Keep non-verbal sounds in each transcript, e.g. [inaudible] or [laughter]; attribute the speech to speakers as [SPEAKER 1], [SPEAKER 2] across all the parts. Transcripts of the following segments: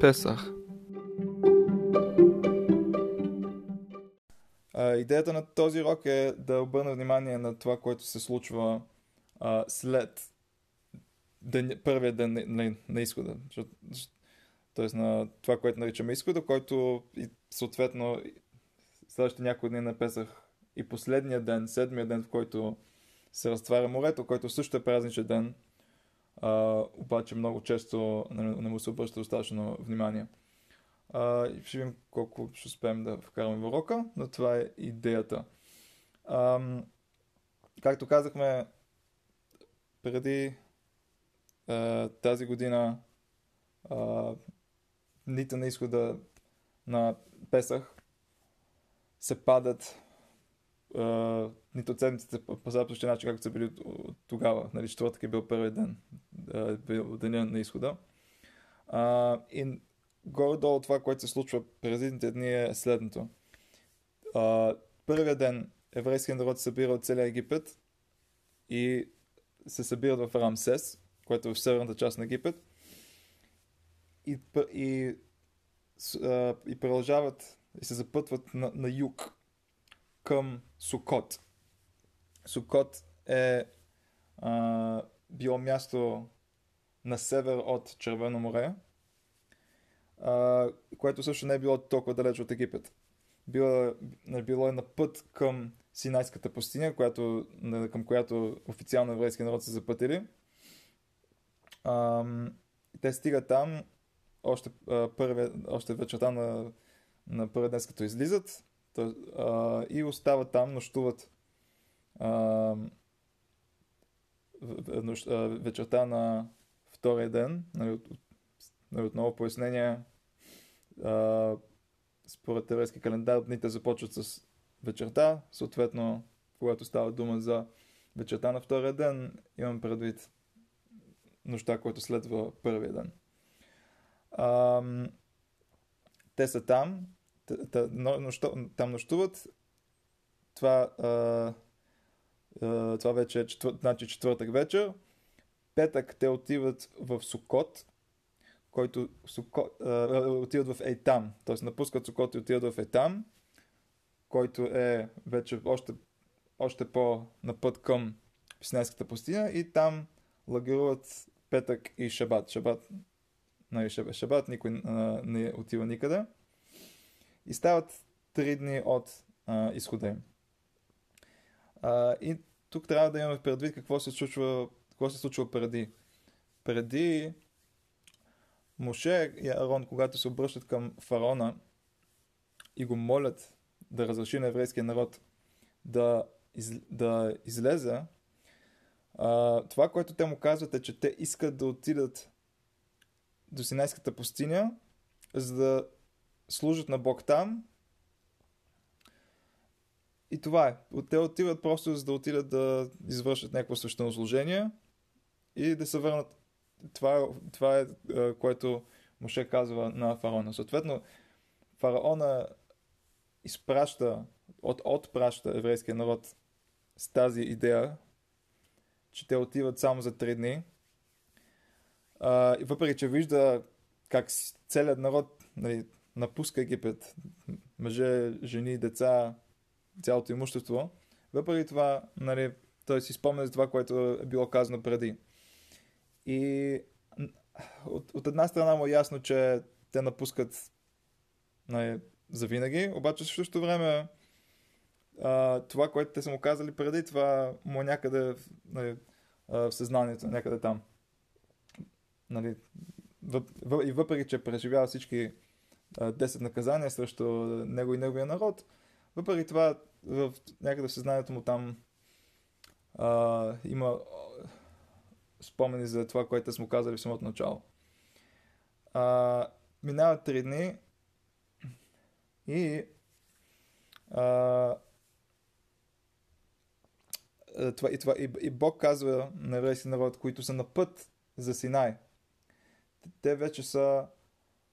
[SPEAKER 1] Песах
[SPEAKER 2] А, идеята на този рок е да обърна внимание на това, което се случва а, след ден, първия ден на, на, на изхода. Тоест на това, което наричаме изхода, който и съответно следващите няколко дни на Песах и последния ден, седмия ден, в който се разтваря морето, който също е празничен ден, а, обаче много често не, не му се обръща достатъчно внимание. А, ще видим колко ще успеем да вкараме в урока, но това е идеята. А, както казахме, преди а, тази година а, дните на изхода на Песах се падат а, нито от седмиците по същия начин, както са били тогава. Нали, четвъртък е бил първият ден, а, бил деня на изхода. А, и горе-долу това, което се случва през едните дни е следното. Първият ден еврейският народ се събира от целия Египет и се събират в Рамсес, което е в северната част на Египет. И, и, и продължават и се запътват на, на юг към Сукот. Сукот е а, било място на север от Червено море, а, което също не е било толкова далеч от Египет. Било, било е на път към Синайската пустиня, която, към която официално еврейски народ се запътили. А, те стигат там още, а, първе, още вечерта на, на първия ден, като излизат то, а, и остават там, нощуват а, вечерта на втория ден, нали, от, нали, отново пояснение, а, според еврейски календар, дните започват с вечерта, съответно, когато става дума за вечерта на втория ден, имам предвид нощта, който следва първия ден. А, те са там, там нощуват. Това, а, това вече е четвър, значи четвъртък вечер. Петък те отиват в Сукот, който Сукот, а, отиват в Ейтам, т.е. напускат Сукот и отиват в Ейтам, който е вече още, още по на път към Синайската пустиня и там лагеруват петък и шабат. Шабат, нали, шабат, шабат никой а, не отива никъде. И стават три дни от а, изхода им. А, и тук трябва да имаме предвид какво се случва, какво се случва преди. Преди Моше и Арон, когато се обръщат към фараона и го молят да разреши на еврейския народ да, из, да излезе, а, това, което те му казват е, че те искат да отидат до Синайската пустиня, за да служат на Бог там. И това е. Те отиват просто за да отидат да извършат някакво свещено служение и да се върнат. Това е, това е което Моше казва на фараона. Съответно, фараона изпраща, от, отпраща еврейския народ с тази идея, че те отиват само за три дни. А, и въпреки, че вижда как целият народ нали, напуска Египет, мъже, жени, деца, цялото имущество, въпреки това, нали, той си спомня за това, което е било казано преди. И от, от една страна му е ясно, че те напускат нали, за винаги, обаче в същото време а, това, което те са му казали преди, това му е някъде нали, в съзнанието, някъде там. Нали, и въпреки, че преживява всички 10 наказания срещу него и неговия народ, въпреки това в, някъде в съзнанието му там а, има спомени за това, което сме казали в самото начало. А, минават три дни и а, това, и, това, и, и Бог казва на еврейски народ, които са на път за Синай. Те вече са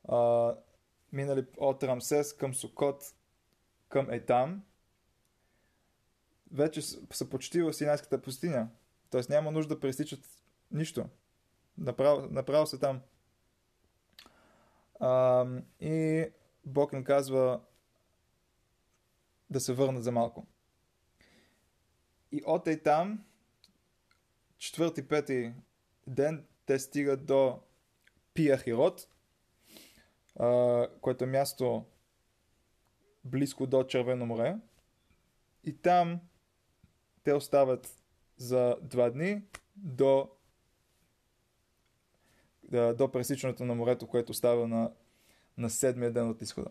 [SPEAKER 2] а, минали от Рамсес към Сукот към Етам, вече са почти в Синайската пустиня. Тоест няма нужда да пресичат нищо. Направо, направо са там. А, и Бог им казва да се върнат за малко. И от и четвърти, пети ден, те стигат до Пияхирот, което е място близко до Червено море. И там те остават за два дни до, до пресичането на морето, което става на, на седмия ден от изхода.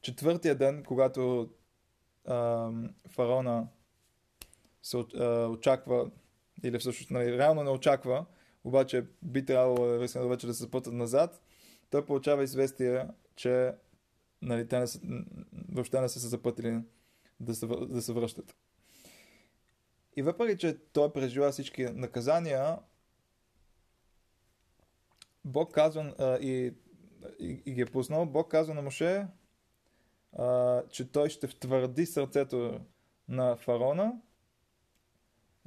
[SPEAKER 2] Четвъртия ден, когато а, фараона се а, очаква, или всъщност нали, реално не очаква, обаче би трябвало вече да се запътат назад, той получава известие, че нали, те не са, въобще не са се запътили да се, да се връщат. И въпреки, че той преживя всички наказания, Бог казва а, и, и, и ги е пуснал, Бог казва на Моше, а, че той ще втвърди сърцето на фараона,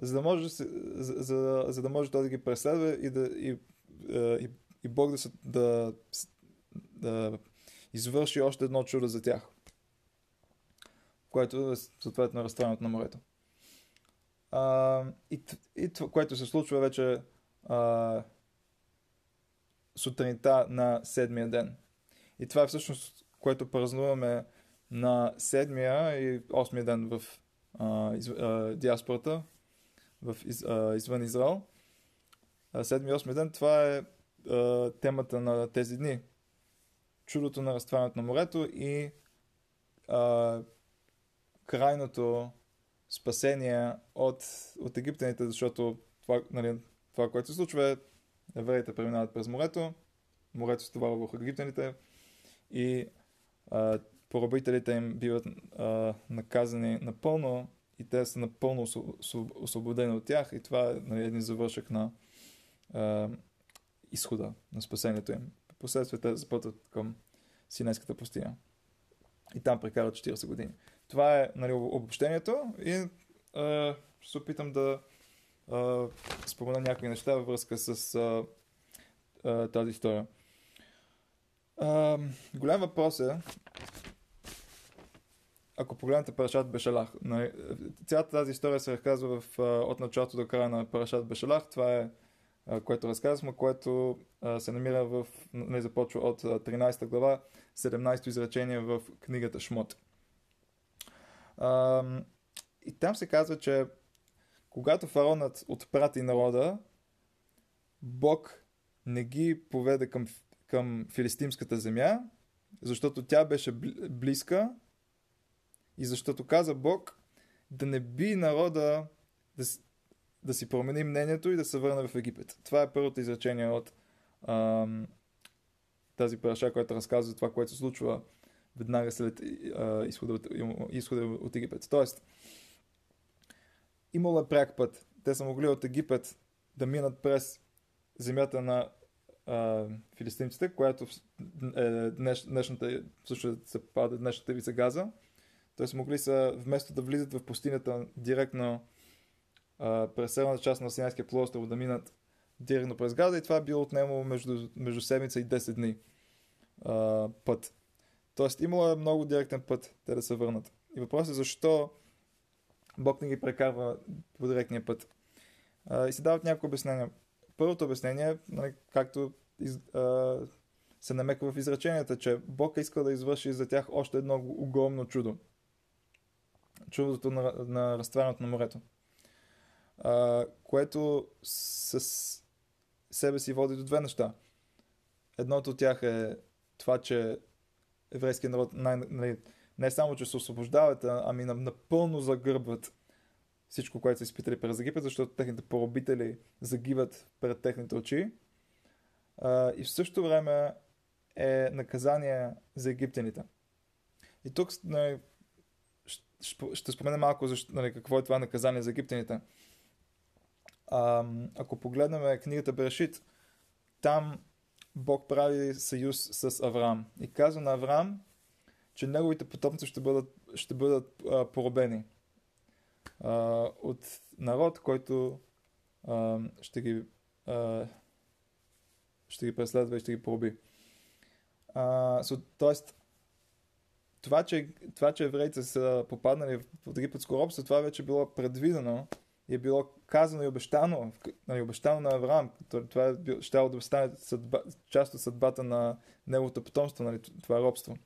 [SPEAKER 2] за да може, за, за, за да може той да ги преследва и, да, и, и, и Бог да, да, да извърши още едно чудо за тях, което е съответно разстранът на морето. А, и, и това, което се случва вече а, сутринта на седмия ден. И това е всъщност, което празнуваме на седмия и осмия ден в а, из, а, диаспората, в, из, а, извън Израел. Седмия и осмия ден, това е темата на тези дни. Чудото на разтварянето на морето и а, крайното спасение от, от египтяните, защото това, нали, това, което се случва е евреите преминават през морето, морето се товарва върху египтяните и а, поробителите им биват а, наказани напълно и те са напълно освободени от тях и това е нали, един завършък на а, изхода на спасението им. Последствие те запътват към Синайската пустиня. И там прекарат 40 години. Това е нали, обобщението и ще се опитам да а, спомена някои неща във връзка с а, а, тази история. А, голям въпрос е ако погледнете Парашат Бешалах, нали, цялата тази история се разказва в, от началото до края на Парашат Бешалах. Това е което разказваме, което се намира в, не започва от 13 глава, 17 изречение в книгата Шмот. И там се казва, че когато фаронът отпрати народа, Бог не ги поведе към, към филистимската земя, защото тя беше близка и защото каза Бог да не би народа да, да си промени мнението и да се върне в Египет. Това е първото изречение от ам, тази параша, която разказва това, което се случва веднага след изхода, от, изхода от Египет. Тоест, имало е пряк път. Те са могли от Египет да минат през земята на а, филистимците, която е днеш, днешната, всъщност се пада днешната вица Газа. Тоест могли са, вместо да влизат в пустинята директно през северната част на Синайския полуостров, да минат директно през Газа и това е било отнемо между, между седмица и 10 дни а, път. Тоест имало е много директен път те да се върнат. И въпросът е защо Бог не ги прекарва по директния път. А, и се дават някои обяснения. Първото обяснение, нали, както из, а, се намеква в изреченията, че Бог е искал да извърши за тях още едно огромно чудо. Чудото на, на разтварянето на морето. А, което с себе си води до две неща. Едното от тях е това, че еврейският народ най- най- не само, че се освобождават, ами напълно загърбват всичко, което са изпитали през Египет, защото техните поробители загиват пред техните очи. А, и в същото време е наказание за египтяните. И тук нали, ще спомена малко защо, нали, какво е това наказание за египтяните. Ако погледнем книгата Берешит, там Бог прави съюз с Авраам и казва на Авраам, че неговите потомци ще бъдат, ще бъдат а, поробени а, от народ, който а, ще ги а, ще ги преследва и ще ги проби. А, so, тоест, това, че, това, че евреите са попаднали в египетско робство, това вече било предвидено е било казано и обещано, нали, обещано на Авраам. Това е, ще да стане съдба, част от съдбата на неговото потомство, нали, това робство.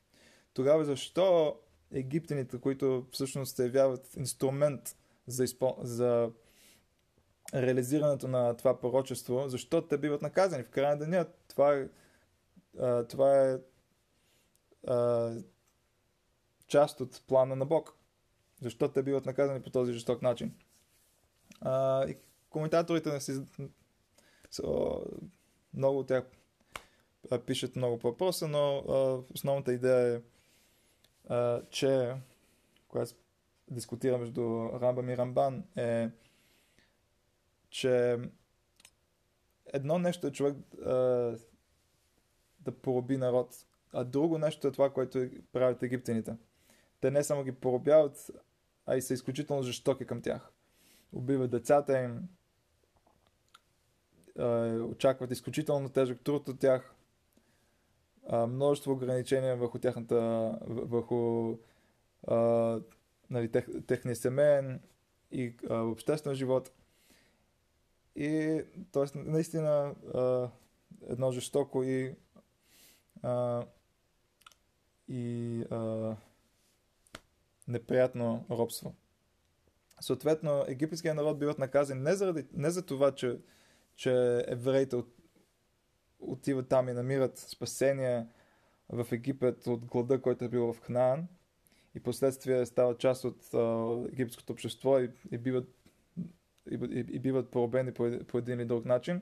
[SPEAKER 2] Тогава защо египтяните, които всъщност се явяват инструмент за, изпол... за реализирането на това пророчество, защо те биват наказани? В края на деня това е, това е част от плана на Бог. Защо те биват наказани по този жесток начин? А, и коментаторите не си... So, много от тях пишат много по въпроса, но а, основната идея е, а, че която дискутира между Рамбам и Рамбан е, че едно нещо е човек а, да пороби народ, а друго нещо е това, което правят египтяните. Те не само ги поробяват, а и са изключително жестоки към тях. Убиват децата им, очакват изключително тежък труд от тях, множество ограничения върху тяхната, върху нали, тех, техния семейен и обществен живот. И, т.е. наистина едно жестоко и и а, неприятно робство. Съответно, египетския народ биват наказани не, заради, не за това, че, че евреите от, отиват там и намират спасение в Египет от глада, който е бил в Хнаан и последствие става част от а, египетското общество и, и, биват, и, и, и биват поробени по, по един или друг начин,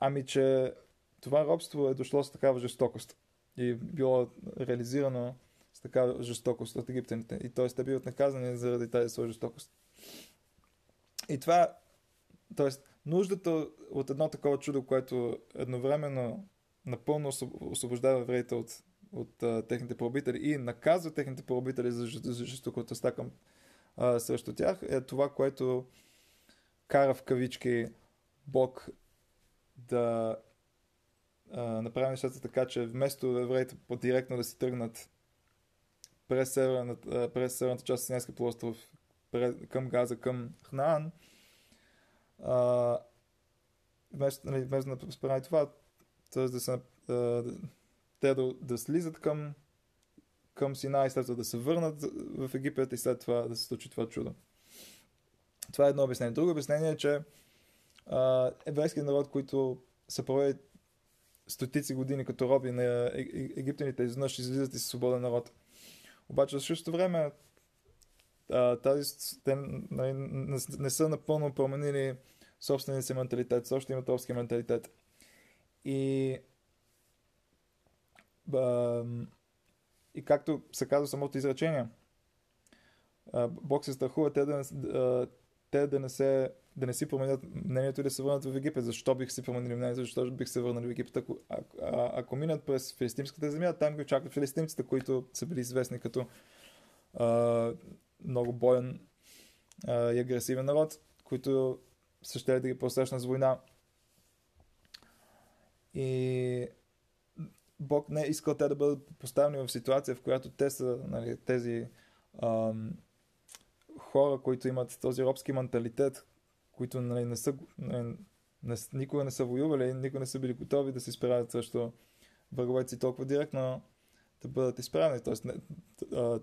[SPEAKER 2] ами че това робство е дошло с такава жестокост и било реализирано такава жестокост от египтяните. И т.е. те биват наказани заради тази своя жестокост. И това, т.е. нуждата от едно такова чудо, което едновременно напълно освобождава евреите от, от а, техните поробители и наказва техните поробители за, за жестокотостта към а, срещу тях, е това, което кара в кавички Бог да направи нещата така, че вместо евреите по-директно да си тръгнат през северната, през северната част на Синайския полуостров към Газа, към Хнаан, а, вместо, нали, вместо да справи това, т.е. да се, а, те да, да слизат към, към Синай, след това да се върнат в Египет и след това да се случи това чудо. Това е едно обяснение. Друго обяснение е, че еврейският народ, които са провели стотици години като роби на египтяните, изведнъж излизат и свободен народ. Обаче в същото време тази, те не, не, не са напълно променили собствения си менталитет, също имат робски менталитет. И и както се казва самото изречение, Бог се страхува те да, те да не, се, да не си променят мнението и да се върнат в Египет. Защо бих си променили мнението? Защо бих се върнали в Египет? Ако, а, а, ако минат през филистимската земя, там ги очакват филистимците, които са били известни като а, много боен а, и агресивен народ, които са ще да ги посрещнат с война. И Бог не е искал те да бъдат поставени в ситуация, в която те са нали, тези ам, хора, които имат този робски менталитет, които нали, не са, не, не, никога не са воювали, никога не са били готови да се изправят срещу враговете толкова директно да бъдат изправени. Тоест, не, а,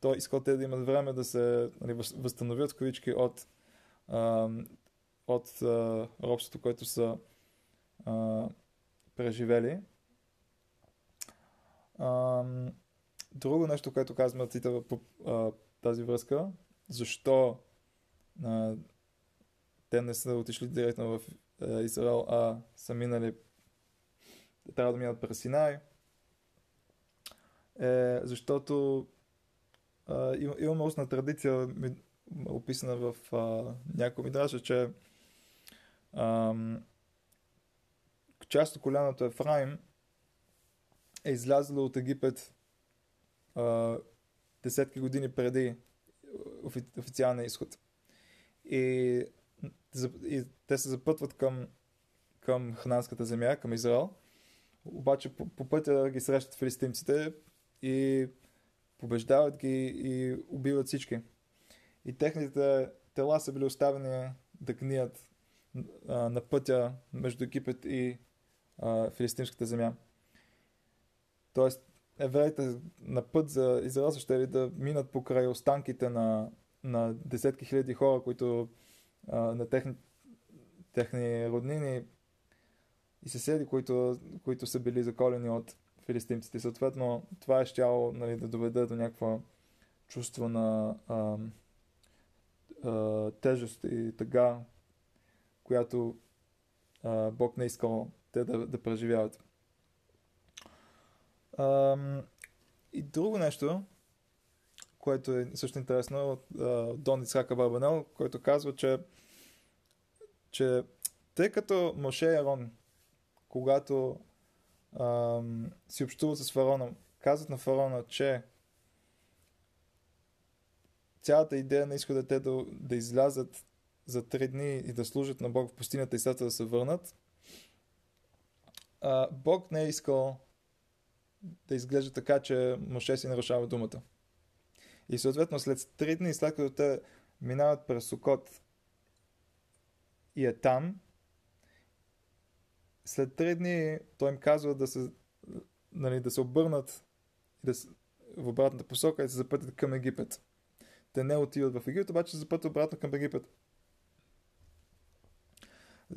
[SPEAKER 2] той искал те да имат време да се нали, възстановят кавички от, а, от а, робството, което са а, преживели. А, друго нещо, което казваме по тази връзка, защо а, те не са отишли директно в а, Израел, а са минали трябва да минат през Синай, е, защото а, им, имаме устна традиция, ми, описана в а, някои мидраша, че а, част от коляното Ефраим е излязло от Египет а, десетки години преди офи, официалния изход. И, и те се запътват към към Хананската земя, към Израел. Обаче по, по пътя ги срещат филистимците и побеждават ги и убиват всички. И техните тела са били оставени да гният а, на пътя между Египет и а, филистимската земя. Тоест, евреите на път за Израел ще ли да минат покрай останките на, на десетки хиляди хора, които а, на техни, техни роднини и съседи, които, които са били заколени от филистимците. Съответно, това е щяло нали, да доведе до някаква чувство на а, а, тежест и тъга, която а, Бог не е искал те да, да преживяват. А, и друго нещо, което е също интересно, от Дон Ицхака Барбанел, който казва, че, че тъй като Моше и Арон, когато ам, си общуват с фараона, казват на фараона, че цялата идея на изхода е те да, да излязат за три дни и да служат на Бог в пустинята и след да се върнат, а, Бог не е искал да изглежда така, че Моше си нарушава думата. И съответно след три дни, след като те минават през Сокот и е там, след три дни той им казва да се, нали, да се обърнат и да, в обратната посока и се запътят към Египет. Те не отиват в Египет, обаче се запътят обратно към Египет.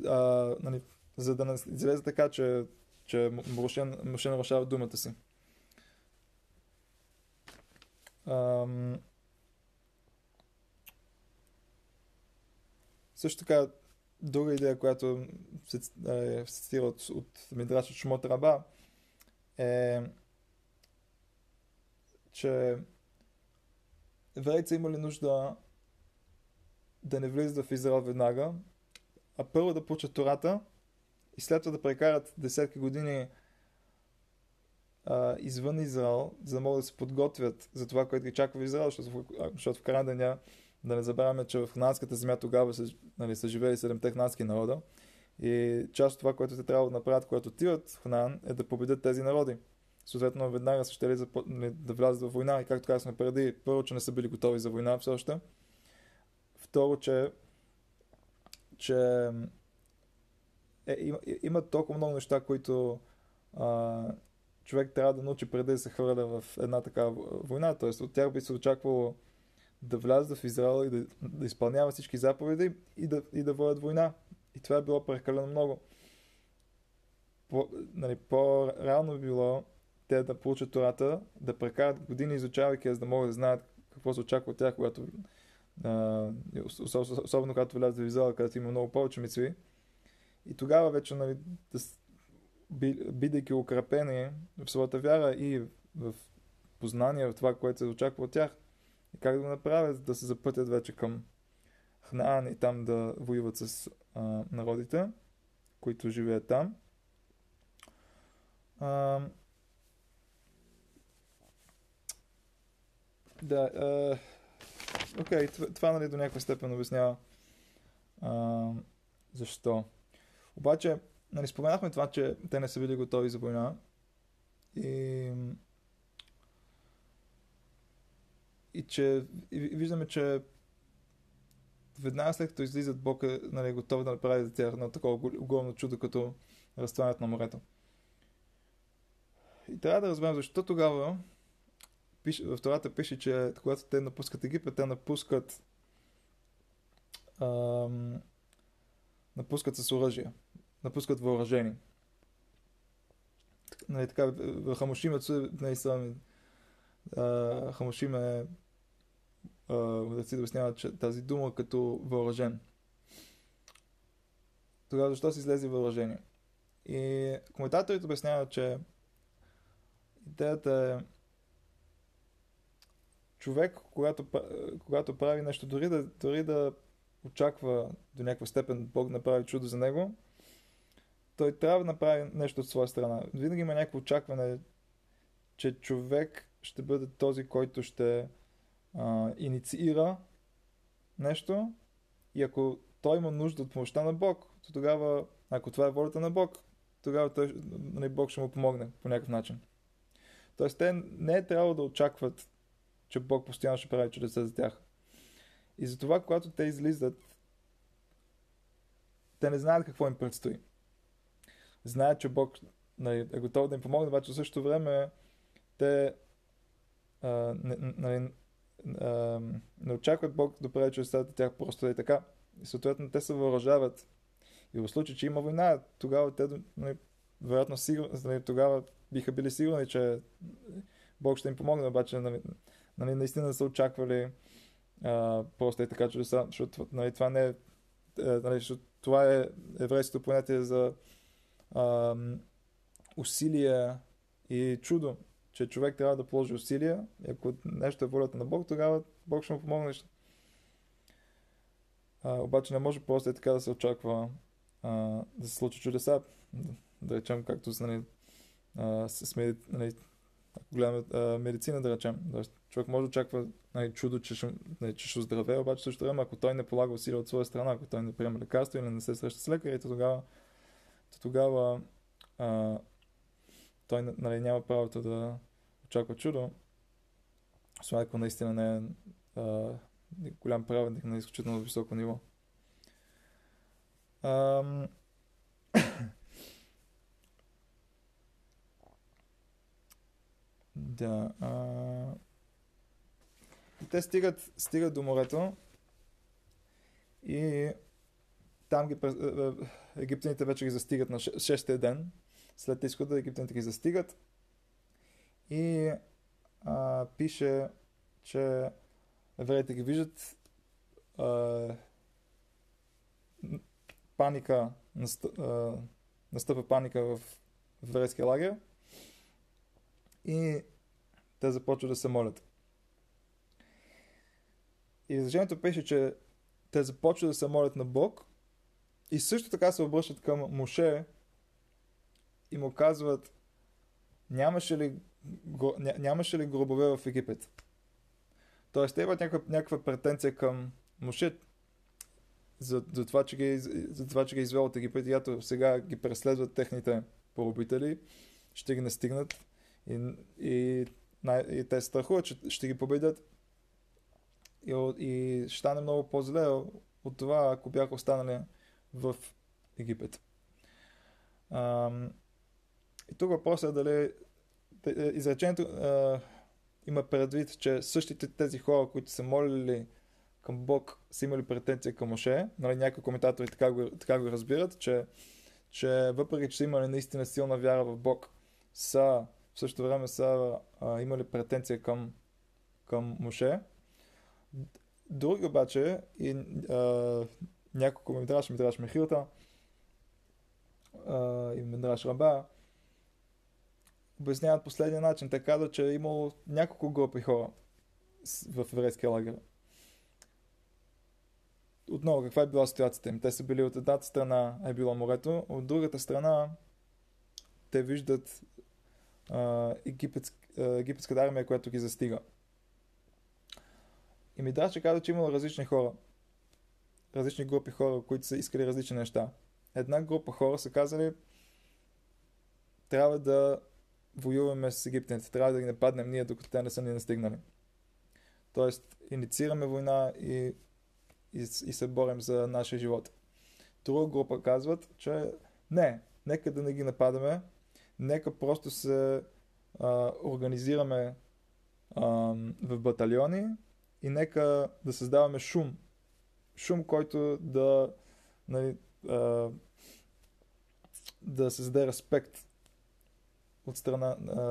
[SPEAKER 2] А, нали, за да излезе така, че, че Моше, Моше нарушава думата си. Също така, друга идея, която се, е, цитира от, от Мидраш от Шмот Раба, е, че еврейца имали нужда да не влизат в Израел веднага, а първо да получат Тората и след това да прекарат десетки години извън Израел, за да могат да се подготвят за това, което ги чаква в Израел, защото, защото в края деня да не забравяме, че в хананската земя тогава са, нали, са живели седемте ханански народа и част от това, което те трябва да направят, когато отиват в Ханан, е да победят тези народи. Съответно, веднага са ще ли нали, да влязат в война и както казахме преди, първо, че не са били готови за война все още. Второ, че, че е, има, има толкова много неща, които а, човек трябва да научи преди да се хвърля в една такава война. Тоест от тях би се очаквало да влязат в Израел и да, да изпълняват всички заповеди и да, и да водят война. И това е било прекалено много. По, нали, по-реално би било те да получат Тората, да прекарат години изучавайки, за да могат да знаят какво се очаква от тях, когато а, особено когато влязат в Израел, където има много повече мицви. И тогава вече нали, да, бидейки укрепени в своята вяра и в познание в това, което се очаква от тях, и как да го направят, да се запътят вече към Хнаан и там да воюват с а, народите, които живеят там. А, да, окей, okay, това, нали, до някаква степен обяснява а, защо. Обаче, нали, споменахме това, че те не са били готови за война. И, и че и виждаме, че веднага след като излизат Бог е нали, готов да направи за тях едно такова огромно чудо, като разтварят на морето. И трябва да разберем защо тогава пише, в Тората пише, че когато те напускат Египет, те напускат ам, напускат с оръжие напускат въоръжени. Нали, така, Хамошим е нали, Хамошим е да си обяснява че тази дума като въоръжен. Тогава защо си излезе въоръжение? И коментаторите обясняват, че идеята е човек, когато, когато прави нещо, дори да, дори да очаква до някаква степен Бог да направи чудо за него, той трябва да направи нещо от своя страна. Винаги има някакво очакване, че човек ще бъде този, който ще а, инициира нещо и ако той има нужда от помощта на Бог, то тогава, ако това е волята на Бог, тогава той, нали, Бог ще му помогне по някакъв начин. Тоест, те не е трябвало да очакват, че Бог постоянно ще прави чудеса за тях. И затова, когато те излизат, те не знаят какво им предстои. Знаят, че Бог нали, е готов да им помогне, обаче в същото време те а, не, нали, а, не очакват Бог да прави чудесата тях просто е така. И съответно те се въоръжават. И в случай, че има война, тогава те, нали, вероятно, сигур, нали, тогава биха били сигурни, че Бог ще им помогне, обаче нали, нали, наистина са очаквали а, просто е така чудеса, защото нали, това не е, е нали, това е еврейското понятие за а, усилие и чудо, че човек трябва да положи усилия и ако нещо е волята на Бог, тогава Бог ще му помогне. А, обаче не може просто така да се очаква а, да се случи чудеса, да, да речем както нали, а, с меди, нали, ако гледаме а, медицина, да речем. Тоест, човек може да очаква нали, чудо, че ще, нали, че ще здравее, обаче също време, ако той не полага усилия от своя страна, ако той не приема лекарство или не се среща с лекари, то тогава, то тогава а, той нали, няма правото да очаква чудо, освен ако наистина не е а, голям праведник на изключително високо ниво. Ам... [coughs] да. А... И те стигат, стигат до морето и там ги, египтяните вече ги застигат на 6 ден. След изхода египтяните ги застигат и а, пише, че евреите ги виждат а, паника, настъпва паника в еврейския лагер и те започват да се молят. И изражението пише, че те започват да се молят на Бог и също така се обръщат към Моше и му казват нямаше ли, нямаше ли гробове в Египет? Тоест, те имат някаква, някаква претенция към Моше за, за, това, че ги, за това, че ги е извел от Египет и ято сега ги преследват техните поробители, ще ги настигнат и, и, и те страхуват, че ще ги победят и, и ще стане много по-зле от това, ако бяха останали в Египет. Ам, и тук въпросът е дали изречението а, има предвид, че същите тези хора, които са молили към Бог, са имали претенция към Моше. Нали, някои коментатори така го, така го разбират, че, че въпреки, че са имали наистина силна вяра в Бог, са в същото време са а, имали претенция към, към Моше. Други обаче и а, няколко Медраш, Медраш Мехилта и Медраш Раба обясняват последния начин. Те казват, че е имало няколко групи хора в еврейския лагер. Отново, каква е била ситуацията им? Те са били от едната страна е било морето, от другата страна те виждат а, египетск, а, египетската армия, която ги застига. И ми че казва, че имало различни хора. Различни групи хора, които са искали различни неща. Една група хора са казали, трябва да воюваме с египтяните, трябва да ги нападнем ние, докато те не са ни настигнали. Тоест, инициираме война и, и, и се борим за нашия живот. Друга група казват, че не, нека да не ги нападаме, нека просто се а, организираме а, в батальони и нека да създаваме шум. Шум, който да, нали, а, да създаде респект от страна а,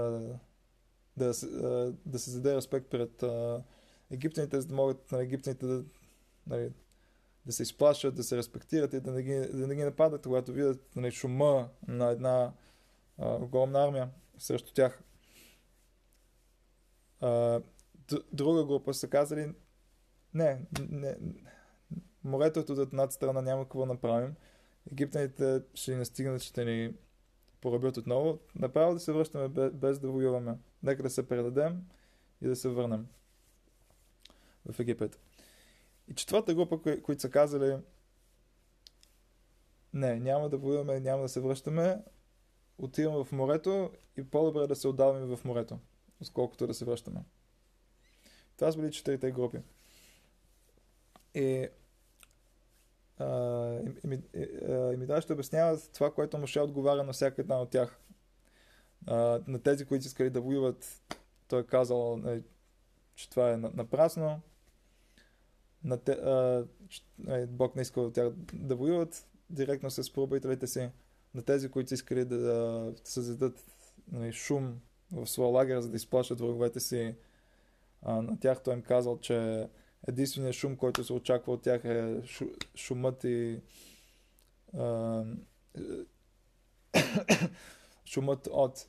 [SPEAKER 2] да, а, да създаде респект пред а, египтяните, за да могат на нали, египтяните да, нали, да се изплашат, да се респектират и да не ги, да не ги нападат, когато видят нали, шума на една а, огромна армия срещу тях. А, друга група са казали не, не морето от едната страна няма какво направим. Египтяните ще ни настигнат, ще ни поръбят отново. Направо да се връщаме без, да воюваме. Нека да се предадем и да се върнем в Египет. И четвърта група, кои, които са казали не, няма да воюваме, няма да се връщаме, отиваме в морето и по-добре да се отдаваме в морето, отколкото да се връщаме. Това са били четирите групи. И ми ще обясняват това, което Моше отговаря на всяка една от тях. А, на тези, които искали да воюват, той е казал, нали, че това е напрасно. На те, а, че, нали, Бог не иска от тях да воюват директно с пробителите си. На тези, които искали да, да създадат нали, шум в своя лагер, за да изплашат враговете си, а, на тях той им казал, че единственият шум, който се очаква от тях е шумът и а, [coughs] шумът от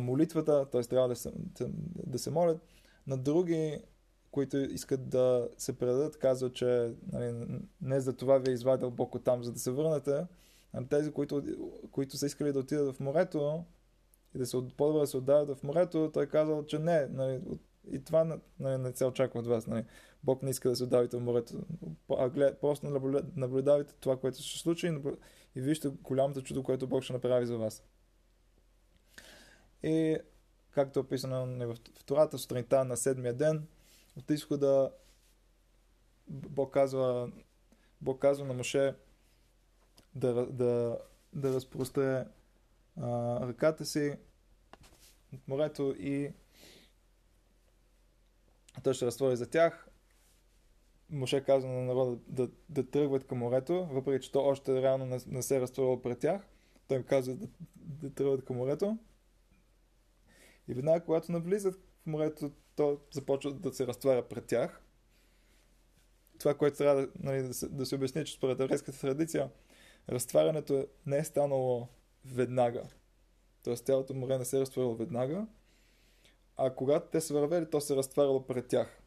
[SPEAKER 2] молитвата, т.е. трябва да се, да се молят. На други, които искат да се предадат, казват, че нали, не за това ви е извадил Бог от там, за да се върнете. А тези, които, които са искали да отидат в морето и да се по-добре да се отдават в морето, той казал, че не. Нали, и това нали, не се очаква от вас. Нали. Бог не иска да се отдавите в морето. А глед, просто наблюдавайте това, което ще случи и вижте голямото чудо, което Бог ще направи за вас. И както е описано в втората сутринта на седмия ден, от изхода Бог казва, Бог казва на Моше да, да, да разпростре ръката си от морето и той ще разтвори за тях Моше казва на народа да, да тръгват към морето, въпреки че то още реално не, не се е разтворило пред тях. Той им казва да, да тръгват към морето. И веднага, когато навлизат в морето, то започва да се разтваря пред тях. Това, което трябва нали, да, се, да се обясни, че според еврейската традиция, разтварянето не е станало веднага. Тоест цялото море не се е разтворило веднага, а когато те са вървели, то се е разтваряло пред тях.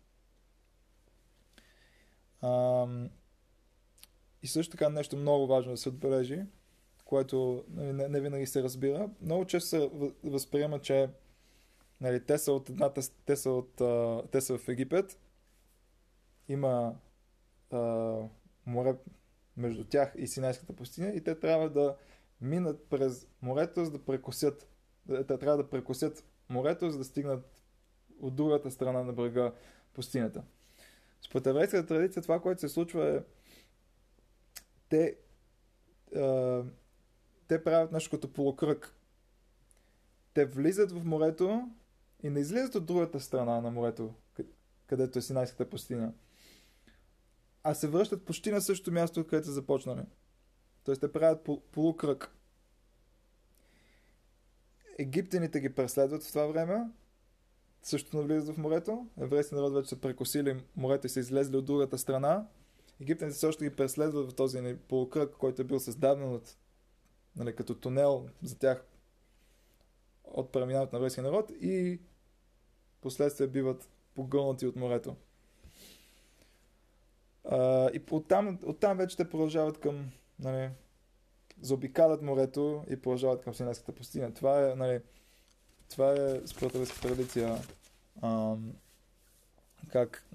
[SPEAKER 2] А, и също така нещо много важно да се отбележи, което нали, не, не винаги се разбира. Много често се възприема, че нали, те са от едната, те са, от, а, те са в Египет, има а, море между тях и Синайската пустиня и те трябва да минат през морето, за да прекосят. Те трябва да прекосят морето, за да стигнат от другата страна на брега пустинята. Според еврейската традиция това, което се случва е те, а, те правят нещо като полукръг. Те влизат в морето и не излизат от другата страна на морето, където е Синайската пустиня, а се връщат почти на същото място, където са започнали. Тоест те правят полукръг. Египтяните ги преследват в това време, също навлизат в морето. Еврейските народ вече са прекосили морето и са излезли от другата страна. Египтяните също ги преследват в този полукръг, който е бил създаден от, нали, като тунел за тях от преминаването на еврейския народ и последствия биват погълнати от морето. А, и оттам, оттам вече те продължават към нали, заобикалят морето и продължават към Синайската пустиня. Това е нали, това е според традиция ам, как,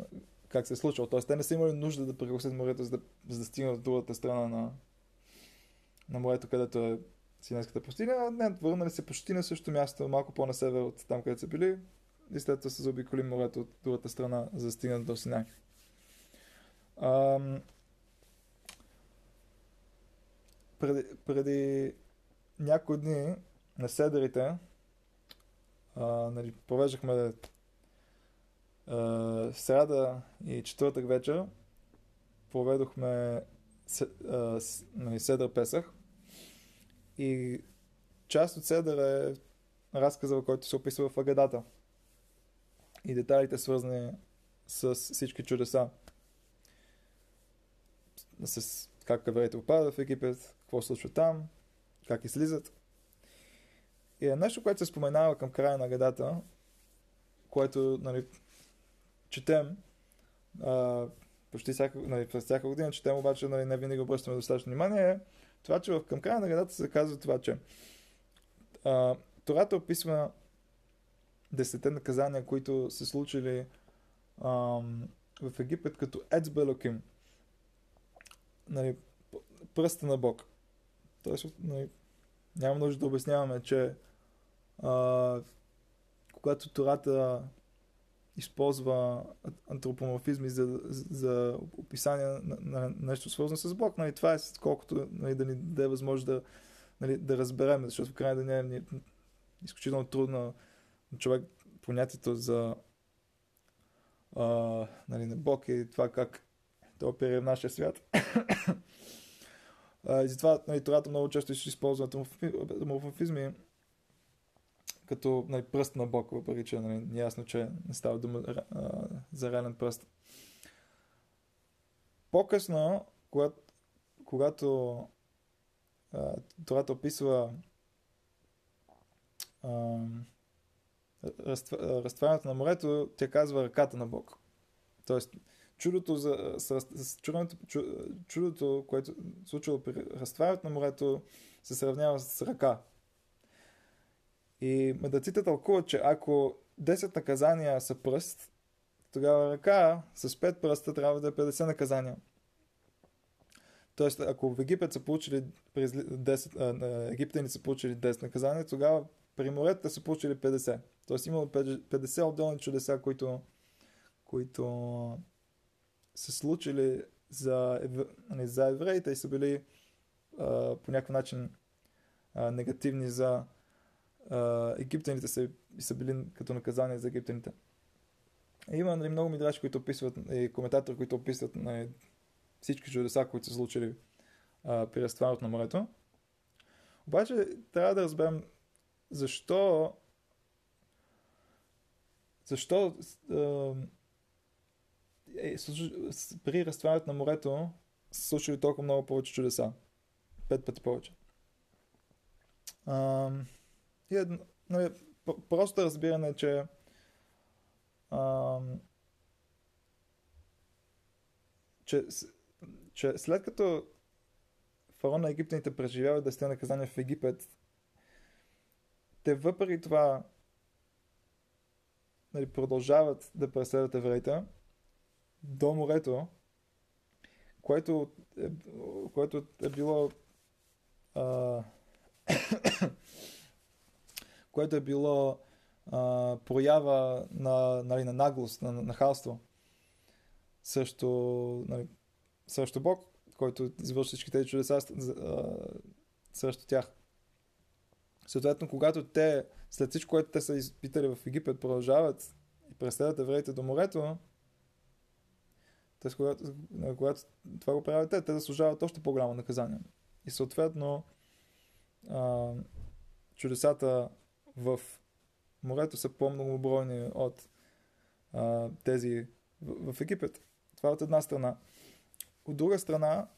[SPEAKER 2] как се е случило. Тоест, те не са имали нужда да прекусят морето, за да, за да стигнат от другата страна на, на морето, където е Синайската пустиня. Не, върнали се почти на същото място, малко по-на север от там, където са били. И след това се заобиколи морето от другата страна, за да стигнат до Синай. Ам, преди, преди някои дни на седерите, а, нали, провеждахме а, сряда и четвъртък вечер, проведохме нали, Седър Песах и част от Седър е разказа, който се описва в Агадата и детайлите свързани с всички чудеса. С как евреите опадат в Египет, какво случва там, как излизат. И е нещо, което се споменава към края на гадата, което нали, четем а, почти всяка, нали, през всяка година, четем обаче нали, не винаги обръщаме достатъчно внимание, е това, че в, към края на гадата се казва това, че а, Тората описва десете наказания, които се случили а, в Египет като Ецбелоким. Нали, пръста на Бог. Тоест, нали, няма нужда да обясняваме, че а, когато Тората използва антропоморфизми за, за описание на, на нещо свързано с Бог, нали, това е колкото нали, да ни даде възможност да, нали, да разберем, защото в крайна деня е изключително трудно на човек понятието за а, нали, на Бог и това как да оперира в нашия свят. [coughs] а, и затова нали, Тората много често ще използва антропоморфизми като нали, пръст на Бог, въпреки че нали, ясно, че не става дума а, за реален пръст. По-късно, когато, когато а, Тората описва а, разтварянето на морето, тя казва ръката на Бог. Тоест, чудото, за, с, с, чудото, чудото, което случило при разтварянето на морето, се сравнява с ръка. И мъдреците тълкуват, че ако 10 наказания са пръст, тогава ръка с 5 пръста трябва да е 50 наказания. Тоест, ако в Египет са получили 10, а, египтяни са получили 10 наказания, тогава при морето са получили 50. Тоест имало 50 отделни чудеса, които, които са случили за, нали, за евреите и са били а, по някакъв начин а, негативни за египтяните са, са били като наказание за египтяните. Има нали, много мидраши, които описват и коментатори, които описват нали, всички чудеса, които са случили а, при разтварянето на морето. Обаче трябва да разберем защо защо е, при разтварянето на морето са случили толкова много повече чудеса. Пет пъти повече. А, и едно, нали, просто разбиране, че а, че, че след като фараон на египтяните преживява да сте наказания в Египет, те въпреки това нали, продължават да преследват евреите до морето, което е, което е било а, което е било а, проява на, нали, на наглост, на, на нахалство срещу, нали, срещу Бог, който извърши всички тези чудеса срещу тях. Съответно, когато те, след всичко, което те са изпитали в Египет, продължават и преследват евреите до морето, т.е. Когато, когато това го правят те, те заслужават още по-голямо наказание. И съответно, а, чудесата в морето са по-многобройни от а, тези в, в Египет. Това е от една страна. От друга страна,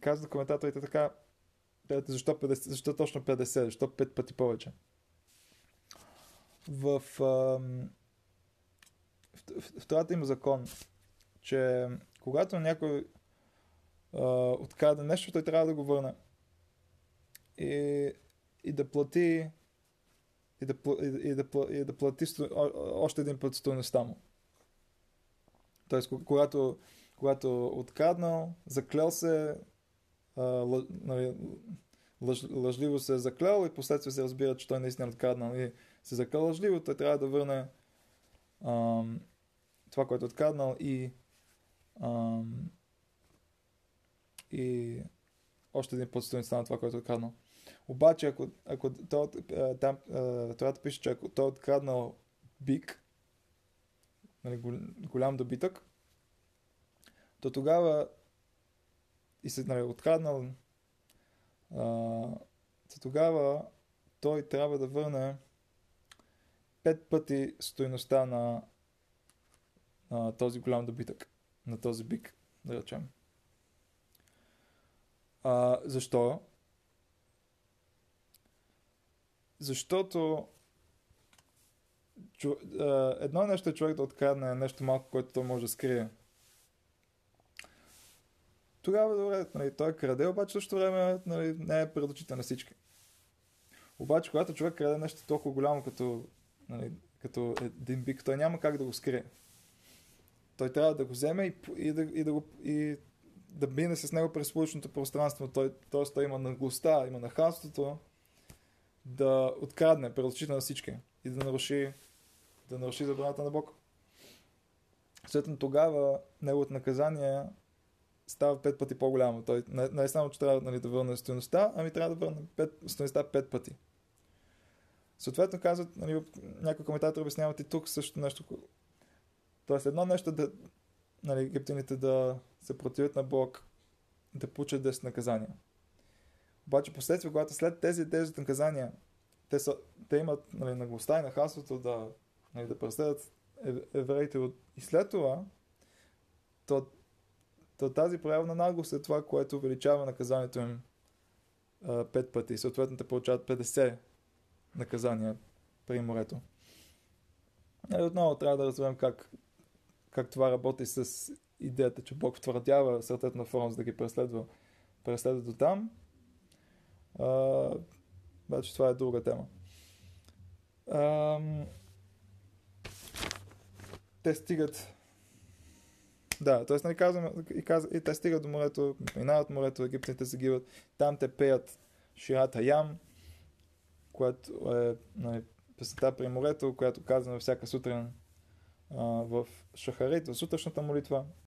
[SPEAKER 2] казват коментаторите така, защо, 50, защо точно 50, защо 5 пъти повече? В, а, в, в, в това има закон, че когато някой а, нещо, той трябва да го върне. И, и да плати и да, и да, и да плати още един път стоеността му. Тоест, когато, когато откраднал, заклел се, нали, лъж, лъжливо се е заклел и последствие се разбира, че той наистина е откраднал и се заклел лъжливо, той трябва да върне ам, това, което е откраднал и ам, и още един път стоеността на това, което е откраднал. Обаче, ако, ако той, там, това да пише, че ако той е откраднал бик, нали, голям добитък, то тогава и се нали, откраднал, а, то тогава той трябва да върне пет пъти стоеността на, на този голям добитък, на този бик, да речем. А, защо? Защото чу, едно нещо е човек да открадне нещо малко, което той може да скрие. Тогава, добре, нали, той е краде, обаче също време нали, не е пред очите на всички. Обаче, когато човек краде нещо толкова голямо, като, нали, като един бик, той няма как да го скрие. Той трябва да го вземе и, и, да, и, да, го, и да мине с него през публичното пространство, той, т.е. той има наглостта, има наханството да открадне пред очите на всички и да наруши, да наруши забраната на Бог. Следно тогава неговото наказание става пет пъти по-голямо. Той не, не е само, че трябва нали, да върне стоеността, ами трябва да върне пет, стоеността пет пъти. Съответно казват, нали, някои коментатори обясняват и тук също нещо. Тоест едно нещо да нали, египтяните да се противят на Бог, да получат 10 наказания. Обаче последствие, когато след тези 10 наказания те, са, те имат нали, наглостта и нахалството да, нали, да преследват евреите и след това, то, то тази проява на наглост е това, което увеличава наказанието им а, пет пъти и съответно те получават 50 наказания при морето. И нали, отново трябва да разберем как, как това работи с идеята, че Бог втвърдява сърцето на фараон, за да ги преследва, преследва до там. Обаче това е друга тема. А, те стигат да, т.е. нали казваме, и, казва, и те стигат до морето, минават морето, египтяните загиват, там те пеят Ширата Ям, което е нали, песента при морето, която казваме всяка сутрин а, в Шахарит, в сутрешната молитва.